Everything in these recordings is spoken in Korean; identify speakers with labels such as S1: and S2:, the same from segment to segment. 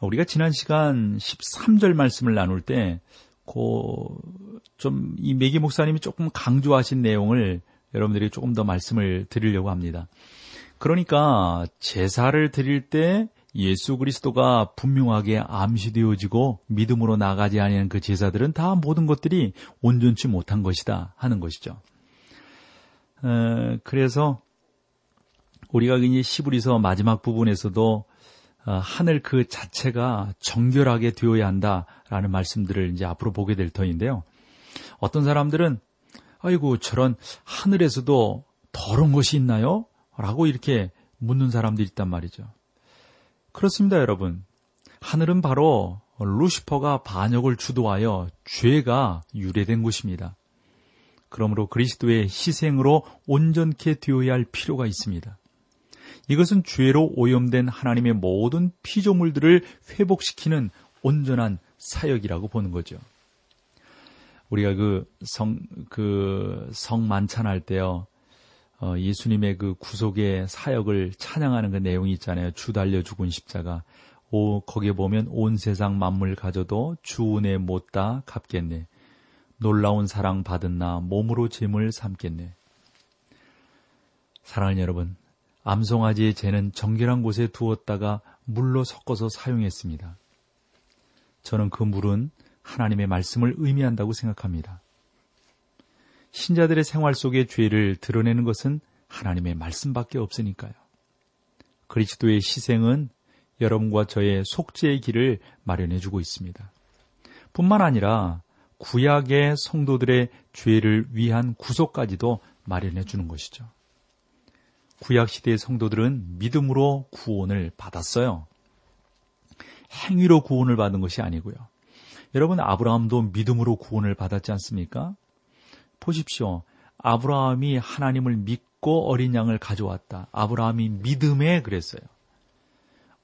S1: 우리가 지난 시간 13절 말씀을 나눌 때, 좀, 이 메기 목사님이 조금 강조하신 내용을 여러분들이 조금 더 말씀을 드리려고 합니다. 그러니까, 제사를 드릴 때 예수 그리스도가 분명하게 암시되어지고 믿음으로 나가지 아니하는 그 제사들은 다 모든 것들이 온전치 못한 것이다 하는 것이죠. 어, 그래서 우리가 이제 시부리서 마지막 부분에서도 어, 하늘 그 자체가 정결하게 되어야 한다라는 말씀들을 이제 앞으로 보게 될 터인데요. 어떤 사람들은 아이고 저런 하늘에서도 더러운 것이 있나요? 라고 이렇게 묻는 사람들이 있단 말이죠. 그렇습니다, 여러분. 하늘은 바로 루시퍼가 반역을 주도하여 죄가 유래된 곳입니다. 그러므로 그리스도의 희생으로 온전케 되어야 할 필요가 있습니다. 이것은 죄로 오염된 하나님의 모든 피조물들을 회복시키는 온전한 사역이라고 보는 거죠. 우리가 그 성, 그 성 만찬할 때요, 어, 예수님의 그 구속의 사역을 찬양하는 그 내용이 있잖아요. 주 달려 죽은 십자가. 오, 거기에 보면 온 세상 만물 가져도 주 은혜 못다 갚겠네. 놀라운 사랑 받은 나 몸으로 짐을 삼겠네. 사랑하는 여러분, 암송아지의 재는 정결한 곳에 두었다가 물로 섞어서 사용했습니다. 저는 그 물은 하나님의 말씀을 의미한다고 생각합니다. 신자들의 생활 속의 죄를 드러내는 것은 하나님의 말씀밖에 없으니까요. 그리스도의 희생은 여러분과 저의 속죄의 길을 마련해 주고 있습니다. 뿐만 아니라 구약의 성도들의 죄를 위한 구속까지도 마련해 주는 것이죠. 구약 시대의 성도들은 믿음으로 구원을 받았어요. 행위로 구원을 받은 것이 아니고요. 여러분 아브라함도 믿음으로 구원을 받았지 않습니까? 보십시오. 아브라함이 하나님을 믿고 어린 양을 가져왔다. 아브라함이 믿음에 그랬어요.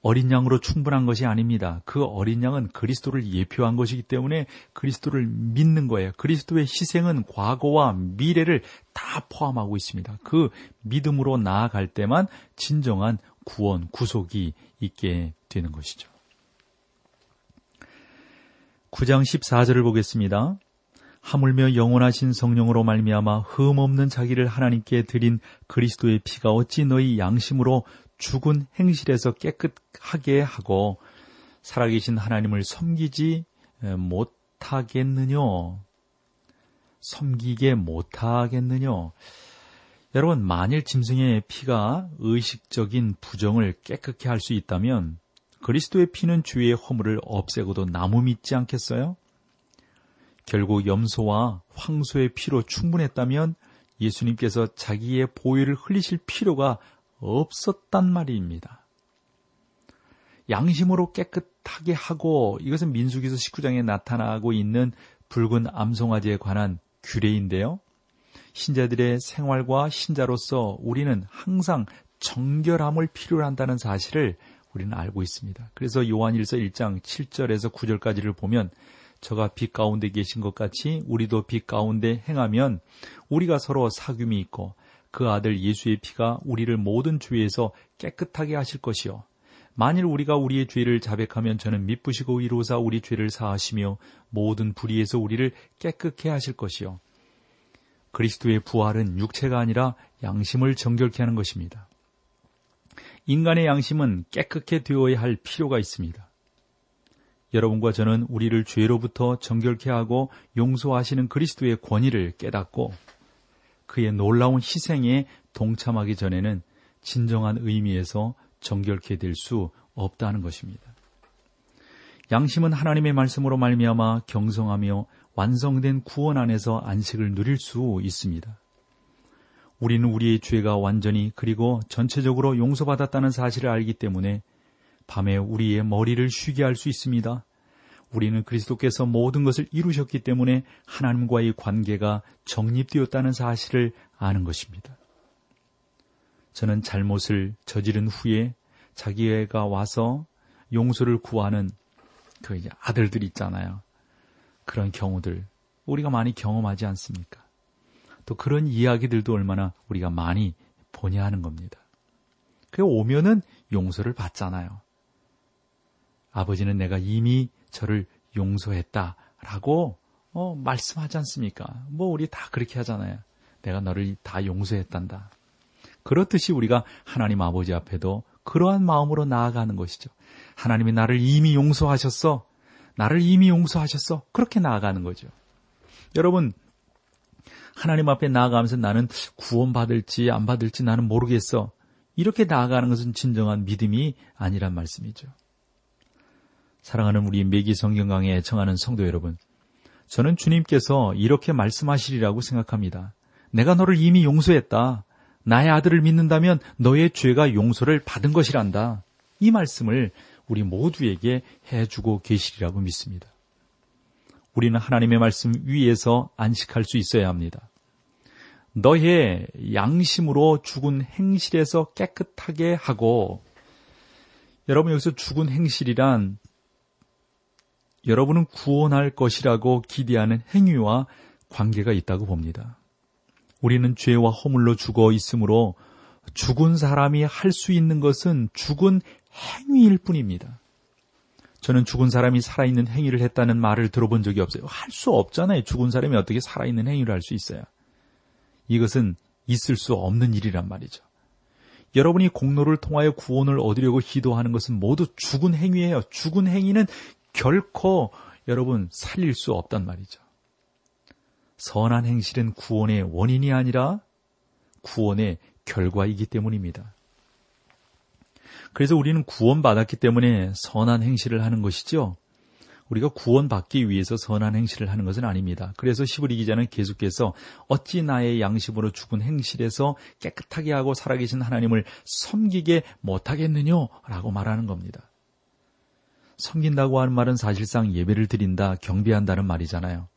S1: 어린 양으로 충분한 것이 아닙니다. 그 어린 양은 그리스도를 예표한 것이기 때문에 그리스도를 믿는 거예요. 그리스도의 희생은 과거와 미래를 다 포함하고 있습니다. 그 믿음으로 나아갈 때만 진정한 구원, 구속이 있게 되는 것이죠. 9장 14절을 보겠습니다. 하물며 영원하신 성령으로 말미암아 흠 없는 자기를 하나님께 드린 그리스도의 피가 어찌 너희 양심으로 죽은 행실에서 깨끗하게 하고 살아계신 하나님을 섬기지 못하겠느냐? 섬기게 못하겠느냐? 여러분, 만일 짐승의 피가 의식적인 부정을 깨끗게 할 수 있다면 그리스도의 피는 주의 허물을 없애고도 나무 믿지 않겠어요? 결국 염소와 황소의 피로 충분했다면 예수님께서 자기의 보혈을 흘리실 필요가 없었단 말입니다. 양심으로 깨끗하게 하고 이것은 민수기서 19장에 나타나고 있는 붉은 암송아지에 관한 규례인데요. 신자들의 생활과 신자로서 우리는 항상 정결함을 필요로 한다는 사실을 우리는 알고 있습니다. 그래서 요한일서 1장 7절에서 9절까지를 보면 저가 빛 가운데 계신 것 같이 우리도 빛 가운데 행하면 우리가 서로 사귐이 있고 그 아들 예수의 피가 우리를 모든 죄에서 깨끗하게 하실 것이요. 만일 우리가 우리의 죄를 자백하면 저는 미쁘시고 이로사 우리 죄를 사하시며 모든 불의에서 우리를 깨끗게 하실 것이요. 그리스도의 부활은 육체가 아니라 양심을 정결케 하는 것입니다. 인간의 양심은 깨끗게 되어야 할 필요가 있습니다. 여러분과 저는 우리를 죄로부터 정결케 하고 용서하시는 그리스도의 권위를 깨닫고 그의 놀라운 희생에 동참하기 전에는 진정한 의미에서 정결케 될 수 없다는 것입니다. 양심은 하나님의 말씀으로 말미암아 경성하며 완성된 구원 안에서 안식을 누릴 수 있습니다. 우리는 우리의 죄가 완전히 그리고 전체적으로 용서받았다는 사실을 알기 때문에 밤에 우리의 머리를 쉬게 할 수 있습니다. 우리는 그리스도께서 모든 것을 이루셨기 때문에 하나님과의 관계가 정립되었다는 사실을 아는 것입니다. 저는 잘못을 저지른 후에 자기애가 와서 용서를 구하는 그 아들들 있잖아요. 그런 경우들 우리가 많이 경험하지 않습니까? 또 그런 이야기들도 얼마나 우리가 많이 보냐 하는 겁니다. 그 오면은 용서를 받잖아요. 아버지는 내가 이미 저를 용서했다라고 어, 말씀하지 않습니까? 뭐 우리 다 그렇게 하잖아요. 내가 너를 다 용서했단다. 그렇듯이 우리가 하나님 아버지 앞에도 그러한 마음으로 나아가는 것이죠. 하나님이 나를 이미 용서하셨어. 나를 이미 용서하셨어. 그렇게 나아가는 거죠. 여러분, 하나님 앞에 나아가면서 나는 구원받을지 안 받을지 나는 모르겠어. 이렇게 나아가는 것은 진정한 믿음이 아니란 말씀이죠. 사랑하는 우리 매기 성경강에 청하는 성도 여러분, 저는 주님께서 이렇게 말씀하시리라고 생각합니다. 내가 너를 이미 용서했다. 나의 아들을 믿는다면 너의 죄가 용서를 받은 것이란다. 이 말씀을 우리 모두에게 해주고 계시리라고 믿습니다. 우리는 하나님의 말씀 위에서 안식할 수 있어야 합니다. 너의 양심으로 죽은 행실에서 깨끗하게 하고 여러분 여기서 죽은 행실이란 여러분은 구원할 것이라고 기대하는 행위와 관계가 있다고 봅니다. 우리는 죄와 허물로 죽어 있으므로 죽은 사람이 할 수 있는 것은 죽은 행위일 뿐입니다. 저는 죽은 사람이 살아있는 행위를 했다는 말을 들어본 적이 없어요. 할 수 없잖아요. 죽은 사람이 어떻게 살아있는 행위를 할 수 있어요. 이것은 있을 수 없는 일이란 말이죠. 여러분이 공로를 통하여 구원을 얻으려고 기도하는 것은 모두 죽은 행위예요. 죽은 행위는 결코 여러분 살릴 수 없단 말이죠. 선한 행실은 구원의 원인이 아니라 구원의 결과이기 때문입니다. 그래서 우리는 구원받았기 때문에 선한 행실을 하는 것이죠. 우리가 구원받기 위해서 선한 행실을 하는 것은 아닙니다. 그래서 시브리 기자는 계속해서 어찌 나의 양심으로 죽은 행실에서 깨끗하게 하고 살아계신 하나님을 섬기게 못하겠느냐? 라고 말하는 겁니다. 섬긴다고 하는 말은 사실상 예배를 드린다, 경배한다는 말이잖아요.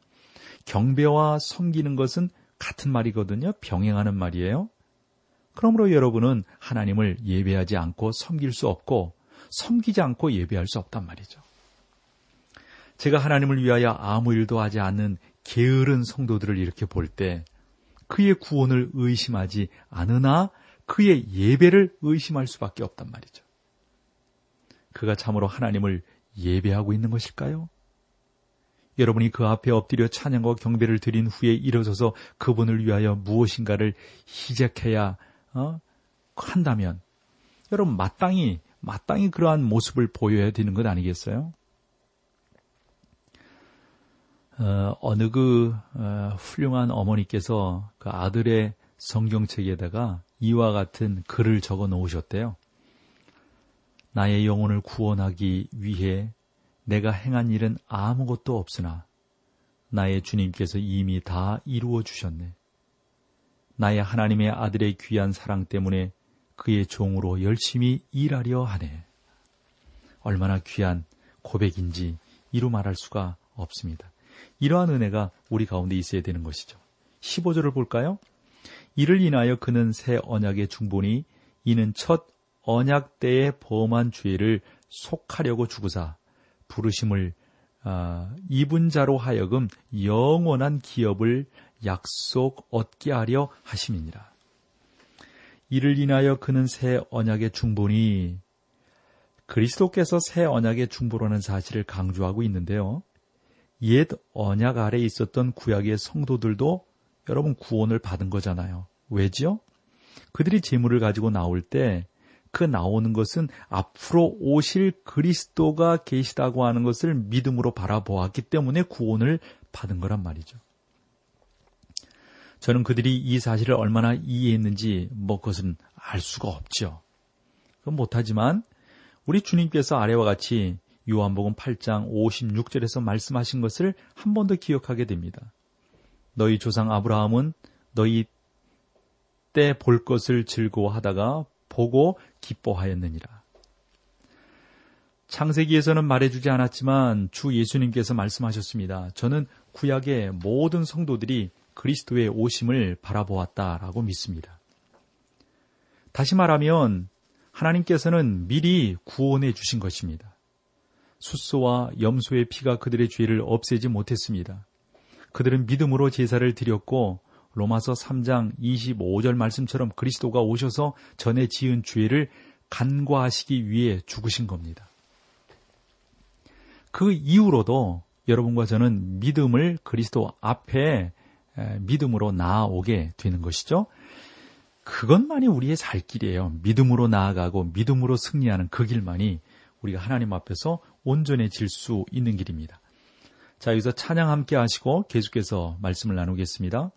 S1: 경배와 섬기는 것은 같은 말이거든요. 병행하는 말이에요. 그러므로 여러분은 하나님을 예배하지 않고 섬길 수 없고 섬기지 않고 예배할 수 없단 말이죠. 제가 하나님을 위하여 아무 일도 하지 않는 게으른 성도들을 이렇게 볼 때 그의 구원을 의심하지 않으나 그의 예배를 의심할 수밖에 없단 말이죠. 그가 참으로 하나님을 예배하고 있는 것일까요? 여러분이 그 앞에 엎드려 찬양과 경배를 드린 후에 일어서서 그분을 위하여 무엇인가를 희적해야 어? 한다면 여러분 마땅히 마땅히 그러한 모습을 보여야 되는 것 아니겠어요? 어, 어느 그 어, 훌륭한 어머니께서 그 아들의 성경책에다가 이와 같은 글을 적어 놓으셨대요. 나의 영혼을 구원하기 위해 내가 행한 일은 아무것도 없으나 나의 주님께서 이미 다 이루어 주셨네. 나의 하나님의 아들의 귀한 사랑 때문에 그의 종으로 열심히 일하려 하네. 얼마나 귀한 고백인지 이루 말할 수가 없습니다. 이러한 은혜가 우리 가운데 있어야 되는 것이죠. 15절을 볼까요? 이를 인하여 그는 새 언약의 중본이 이는 첫 언약 때의 범한 죄를 속하려고 주구사 부르심을 아, 입은 자로 하여금 영원한 기업을 약속 얻게 하려 하심이니라. 이를 인하여 그는 새 언약의 중본이 그리스도께서 새 언약의 중보라는 사실을 강조하고 있는데요. 옛 언약 아래 있었던 구약의 성도들도 여러분 구원을 받은 거잖아요. 왜지요? 그들이 재물을 가지고 나올 때 그 나오는 것은 앞으로 오실 그리스도가 계시다고 하는 것을 믿음으로 바라보았기 때문에 구원을 받은 거란 말이죠. 저는 그들이 이 사실을 얼마나 이해했는지 뭐 그것은 알 수가 없죠. 그건 못하지만 우리 주님께서 아래와 같이 요한복음 8장 56절에서 말씀하신 것을 한 번 더 기억하게 됩니다. 너희 조상 아브라함은 너희 때 볼 것을 즐거워하다가 보고 기뻐하였느니라. 창세기에서는 말해주지 않았지만 주 예수님께서 말씀하셨습니다. 저는 구약의 모든 성도들이 그리스도의 오심을 바라보았다라고 믿습니다. 다시 말하면 하나님께서는 미리 구원해 주신 것입니다. 숫소와 염소의 피가 그들의 죄를 없애지 못했습니다. 그들은 믿음으로 제사를 드렸고 로마서 3장 25절 말씀처럼 그리스도가 오셔서 전에 지은 죄를 간과하시기 위해 죽으신 겁니다. 그 이후로도 여러분과 저는 믿음을 그리스도 앞에 믿음으로 나아오게 되는 것이죠. 그것만이 우리의 살 길이에요. 믿음으로 나아가고 믿음으로 승리하는 그 길만이 우리가 하나님 앞에서 온전해질 수 있는 길입니다. 자, 여기서 찬양 함께 하시고 계속해서 말씀을 나누겠습니다.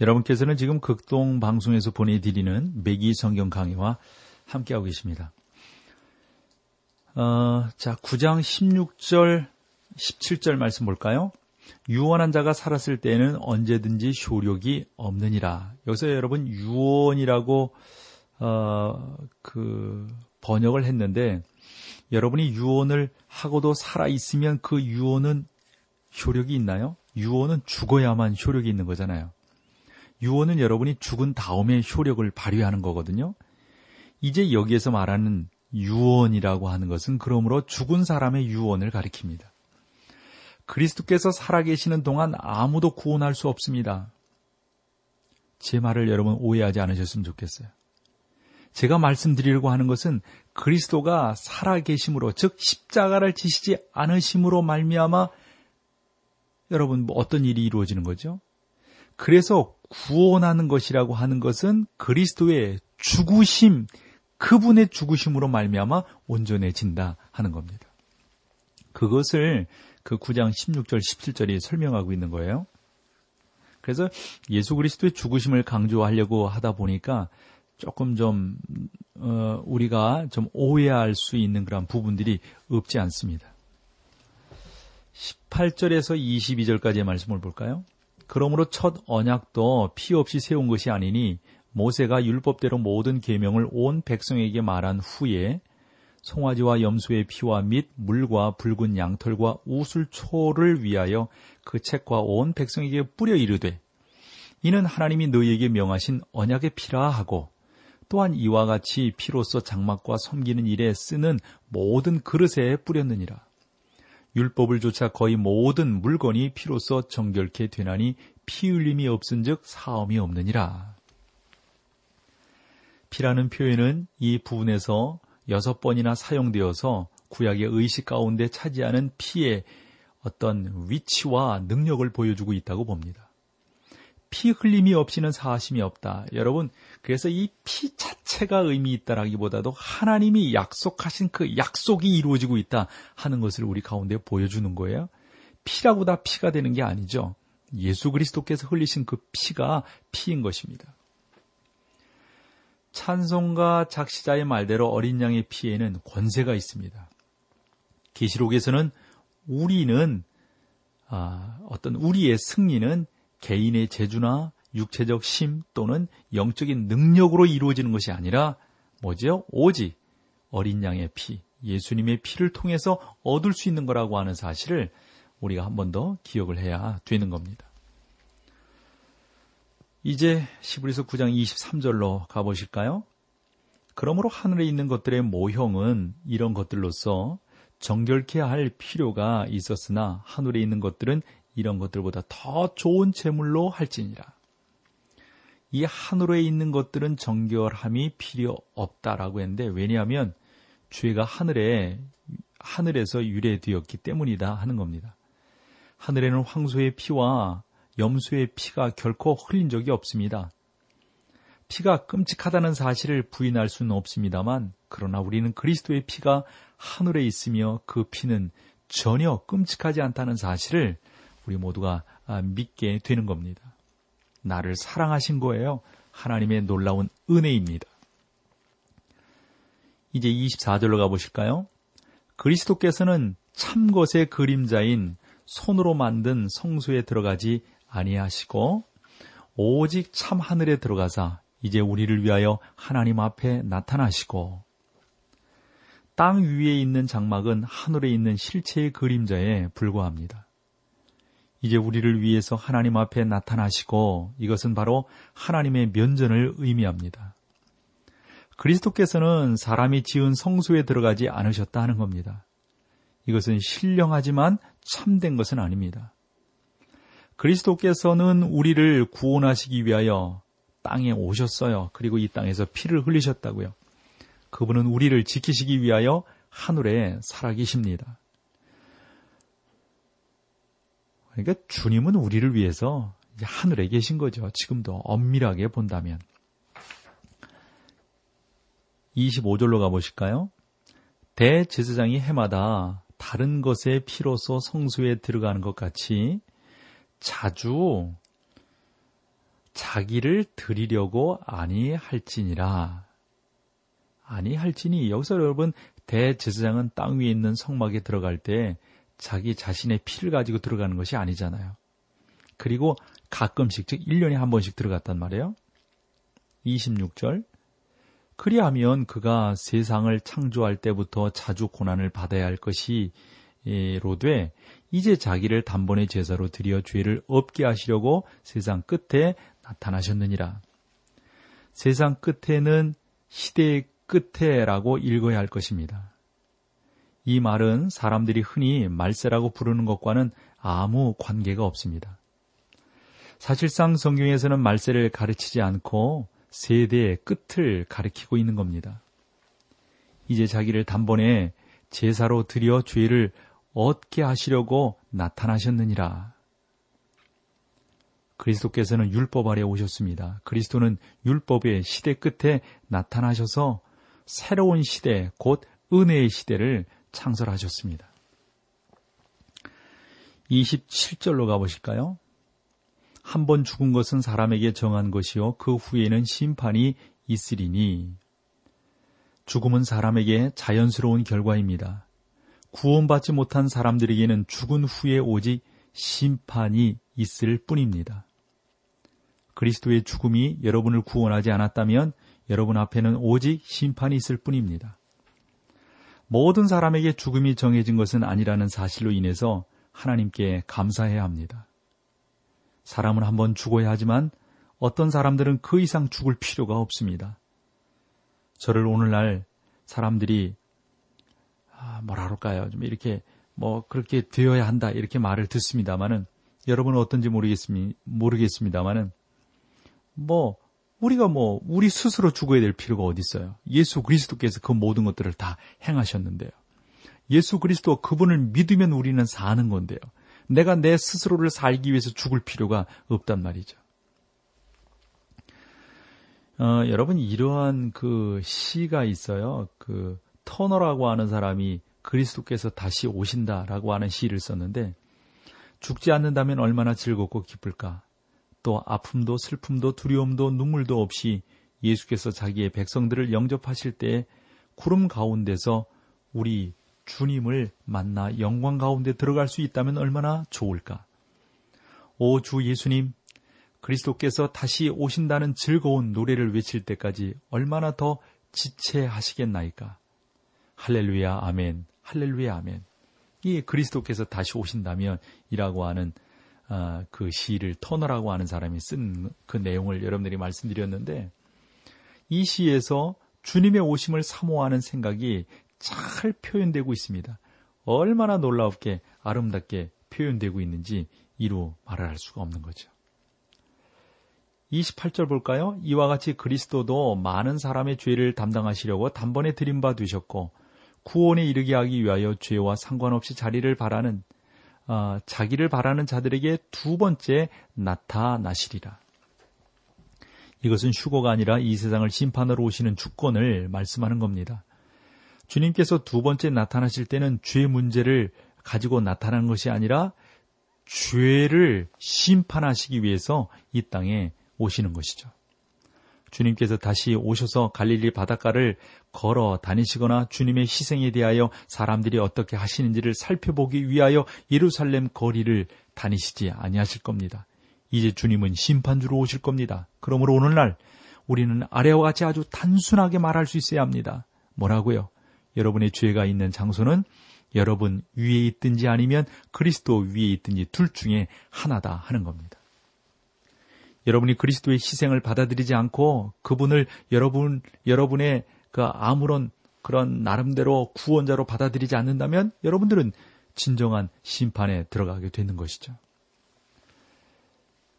S1: 여러분께서는 지금 극동 방송에서 보내드리는 매기 성경 강의와 함께하고 계십니다. 어, 자, 9장 16절, 17절 말씀 볼까요? 유언한 자가 살았을 때에는 언제든지 효력이 없느니라. 여기서 여러분 유언이라고 어, 그 번역을 했는데 여러분이 유언을 하고도 살아 있으면 그 유언은 효력이 있나요? 유언은 죽어야만 효력이 있는 거잖아요. 유언은 여러분이 죽은 다음에 효력을 발휘하는 거거든요. 이제 여기에서 말하는 유언이라고 하는 것은 그러므로 죽은 사람의 유언을 가리킵니다. 그리스도께서 살아계시는 동안 아무도 구원할 수 없습니다. 제 말을 여러분 오해하지 않으셨으면 좋겠어요. 제가 말씀드리려고 하는 것은 그리스도가 살아계심으로 즉 십자가를 지시지 않으심으로 말미암아 여러분 뭐 어떤 일이 이루어지는 거죠? 그래서 구원하는 것이라고 하는 것은 그리스도의 죽으심, 그분의 죽으심으로 말미암아 온전해진다 하는 겁니다. 그것을 그 9장 16절 17절이 설명하고 있는 거예요. 그래서 예수 그리스도의 죽으심을 강조하려고 하다 보니까 조금 좀 어, 우리가 좀 오해할 수 있는 그런 부분들이 없지 않습니다. 18절에서 22절까지의 말씀을 볼까요? 그러므로 첫 언약도 피 없이 세운 것이 아니니 모세가 율법대로 모든 계명을 온 백성에게 말한 후에 송아지와 염소의 피와 및 물과 붉은 양털과 우슬초를 위하여 그 책과 온 백성에게 뿌려 이르되 이는 하나님이 너희에게 명하신 언약의 피라 하고 또한 이와 같이 피로써 장막과 섬기는 일에 쓰는 모든 그릇에 뿌렸느니라. 율법을 조차 거의 모든 물건이 피로써 정결케 되나니 피 흘림이 없은즉 사함이 없느니라. 피라는 표현은 이 부분에서 여섯 번이나 사용되어서 구약의 의식 가운데 차지하는 피의 어떤 위치와 능력을 보여주고 있다고 봅니다. 피 흘림이 없이는 사하심이 없다. 여러분, 그래서 이 피 자체가 의미 있다라기보다도 하나님이 약속하신 그 약속이 이루어지고 있다 하는 것을 우리 가운데 보여주는 거예요. 피라고 다 피가 되는 게 아니죠. 예수 그리스도께서 흘리신 그 피가 피인 것입니다. 찬송가 작시자의 말대로 어린 양의 피에는 권세가 있습니다. 계시록에서는 우리는 아, 어떤 우리의 승리는 개인의 재주나 육체적 심 또는 영적인 능력으로 이루어지는 것이 아니라 뭐죠? 오직 어린 양의 피, 예수님의 피를 통해서 얻을 수 있는 거라고 하는 사실을 우리가 한 번 더 기억을 해야 되는 겁니다. 이제 시브리서 9장 23절로 가보실까요? 그러므로 하늘에 있는 것들의 모형은 이런 것들로서 정결케 할 필요가 있었으나 하늘에 있는 것들은 이런 것들보다 더 좋은 제물로 할지니라. 이 하늘에 있는 것들은 정결함이 필요 없다라고 했는데 왜냐하면 죄가 하늘에 하늘에서 유래되었기 때문이다 하는 겁니다. 하늘에는 황소의 피와 염소의 피가 결코 흘린 적이 없습니다. 피가 끔찍하다는 사실을 부인할 수는 없습니다만, 그러나 우리는 그리스도의 피가 하늘에 있으며 그 피는 전혀 끔찍하지 않다는 사실을 우리 모두가 아, 믿게 되는 겁니다. 나를 사랑하신 거예요. 하나님의 놀라운 은혜입니다. 이제 24절로 가보실까요? 그리스도께서는 참 것의 그림자인 손으로 만든 성소에 들어가지 아니하시고 오직 참 하늘에 들어가사 이제 우리를 위하여 하나님 앞에 나타나시고 땅 위에 있는 장막은 하늘에 있는 실체의 그림자에 불과합니다. 이제 우리를 위해서 하나님 앞에 나타나시고 이것은 바로 하나님의 면전을 의미합니다. 그리스도께서는 사람이 지은 성소에 들어가지 않으셨다 하는 겁니다. 이것은 신령하지만 참된 것은 아닙니다. 그리스도께서는 우리를 구원하시기 위하여 땅에 오셨어요. 그리고 이 땅에서 피를 흘리셨다고요. 그분은 우리를 지키시기 위하여 하늘에 살아계십니다. 그러니까 주님은 우리를 위해서 하늘에 계신 거죠. 지금도 엄밀하게 본다면. 25절로 가보실까요? 대제사장이 해마다 다른 것의 피로서 성수에 들어가는 것 같이 자주 자기를 드리려고 아니할지니라. 아니할지니 여기서 여러분 대제사장은 땅 위에 있는 성막에 들어갈 때 자기 자신의 피를 가지고 들어가는 것이 아니잖아요. 그리고 가끔씩 즉 1년에 한 번씩 들어갔단 말이에요. 26절 그리하면 그가 세상을 창조할 때부터 자주 고난을 받아야 할 것이 로되 이제 자기를 단번에 제사로 드려 죄를 없게 하시려고 세상 끝에 나타나셨느니라. 세상 끝에는 시대의 끝에라고 읽어야 할 것입니다. 이 말은 사람들이 흔히 말세라고 부르는 것과는 아무 관계가 없습니다. 사실상 성경에서는 말세를 가르치지 않고 세대의 끝을 가리키고 있는 겁니다. 이제 자기를 단번에 제사로 드려 죄를 얻게 하시려고 나타나셨느니라. 그리스도께서는 율법 아래 오셨습니다. 그리스도는 율법의 시대 끝에 나타나셔서 새로운 시대, 곧 은혜의 시대를 창설하셨습니다. 27절로 가보실까요? 한 번 죽은 것은 사람에게 정한 것이요. 그 후에는 심판이 있으리니. 죽음은 사람에게 자연스러운 결과입니다. 구원받지 못한 사람들에게는 죽은 후에 오직 심판이 있을 뿐입니다. 그리스도의 죽음이 여러분을 구원하지 않았다면 여러분 앞에는 오직 심판이 있을 뿐입니다. 모든 사람에게 죽음이 정해진 것은 아니라는 사실로 인해서 하나님께 감사해야 합니다. 사람은 한번 죽어야 하지만 어떤 사람들은 그 이상 죽을 필요가 없습니다. 저를 오늘날 사람들이 아, 뭐라 그럴까요? 좀 이렇게 뭐 그렇게 되어야 한다 이렇게 말을 듣습니다만은 여러분은 어떤지 모르겠습니 모르겠습니다만은 뭐 우리가 뭐 우리 스스로 죽어야 될 필요가 어디 있어요? 예수 그리스도께서 그 모든 것들을 다 행하셨는데요. 예수 그리스도 그분을 믿으면 우리는 사는 건데요. 내가 내 스스로를 살기 위해서 죽을 필요가 없단 말이죠. 어, 여러분 이러한 그 시가 있어요. 그 터너라고 하는 사람이 그리스도께서 다시 오신다라고 하는 시를 썼는데 죽지 않는다면 얼마나 즐겁고 기쁠까? 또 아픔도 슬픔도 두려움도 눈물도 없이 예수께서 자기의 백성들을 영접하실 때 구름 가운데서 우리 주님을 만나 영광 가운데 들어갈 수 있다면 얼마나 좋을까? 오 주 예수님, 그리스도께서 다시 오신다는 즐거운 노래를 외칠 때까지 얼마나 더 지체하시겠나이까? 할렐루야, 아멘, 할렐루야, 아멘. 이 그리스도께서 다시 오신다면 이라고 하는 아, 그 시를 터너라고 하는 사람이 쓴 그 내용을 여러분들이 말씀드렸는데 이 시에서 주님의 오심을 사모하는 생각이 잘 표현되고 있습니다. 얼마나 놀랍게 아름답게 표현되고 있는지 이루 말을 할 수가 없는 거죠. 28절 볼까요? 이와 같이 그리스도도 많은 사람의 죄를 담당하시려고 단번에 되셨고 구원에 이르게 하기 위하여 죄와 상관없이 자리를 바라는 어, 자기를 바라는 자들에게 두 번째 나타나시리라. 이것은 휴거가 아니라 이 세상을 심판하러 오시는 주권을 말씀하는 겁니다. 주님께서 두 번째 나타나실 때는 죄 문제를 가지고 나타나는 것이 아니라 죄를 심판하시기 위해서 이 땅에 오시는 것이죠. 주님께서 다시 오셔서 갈릴리 바닷가를 걸어 다니시거나 주님의 희생에 대하여 사람들이 어떻게 하시는지를 살펴보기 위하여 예루살렘 거리를 다니시지 아니하실 겁니다. 이제 주님은 심판주로 오실 겁니다. 그러므로 오늘날 우리는 아래와 같이 아주 단순하게 말할 수 있어야 합니다. 뭐라고요? 여러분의 죄가 있는 장소는 여러분 위에 있든지 아니면 그리스도 위에 있든지 둘 중에 하나다 하는 겁니다. 여러분이 그리스도의 희생을 받아들이지 않고 그분을 여러분, 여러분의 그 아무런 그런 나름대로 구원자로 받아들이지 않는다면 여러분들은 진정한 심판에 들어가게 되는 것이죠.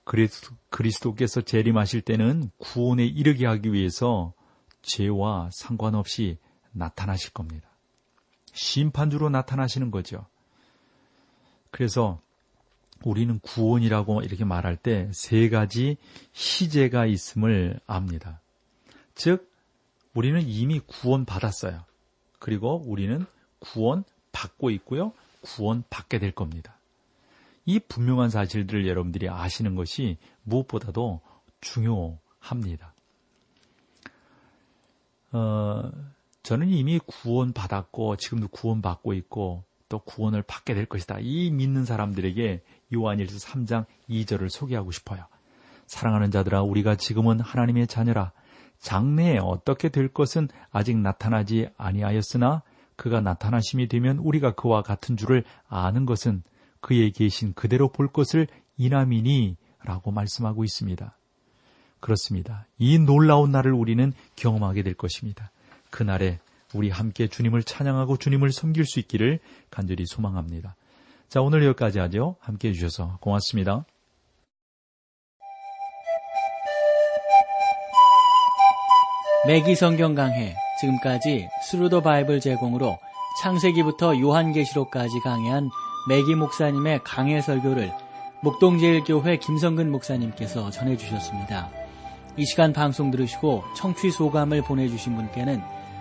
S1: 그리스도, 그리스도께서 재림하실 때는 구원에 이르게 하기 위해서 죄와 상관없이 나타나실 겁니다. 심판주로 나타나시는 거죠. 그래서 우리는 구원이라고 이렇게 말할 때 세 가지 희재가 있음을 압니다. 즉, 우리는 이미 구원 받았어요. 그리고 우리는 구원 받고 있고요. 구원 받게 될 겁니다. 이 분명한 사실들을 여러분들이 아시는 것이 무엇보다도 중요합니다. 어, 저는 이미 구원 받았고 지금도 구원 받고 있고 또 구원을 받게 될 것이다. 이 믿는 사람들에게 요한일서 3장 2절을 소개하고 싶어요. 사랑하는 자들아 우리가 지금은 하나님의 자녀라. 장래에 어떻게 될 것은 아직 나타나지 아니하였으나 그가 나타나심이 되면 우리가 그와 같은 줄을 아는 것은 그에 계신 그대로 볼 것을 이남이니 라고 말씀하고 있습니다. 그렇습니다. 이 놀라운 날을 우리는 경험하게 될 것입니다. 그날에 우리 함께 주님을 찬양하고 주님을 섬길 수 있기를 간절히 소망합니다. 자, 오늘 여기까지 하죠. 함께 해주셔서 고맙습니다.
S2: 맥기 성경 강해 지금까지 Thru the Bible 제공으로 창세기부터 요한계시록까지 강해한 맥기 목사님의 강해 설교를 목동제일교회 김성근 목사님께서 전해주셨습니다. 이 시간 방송 들으시고 청취 소감을 보내주신 분께는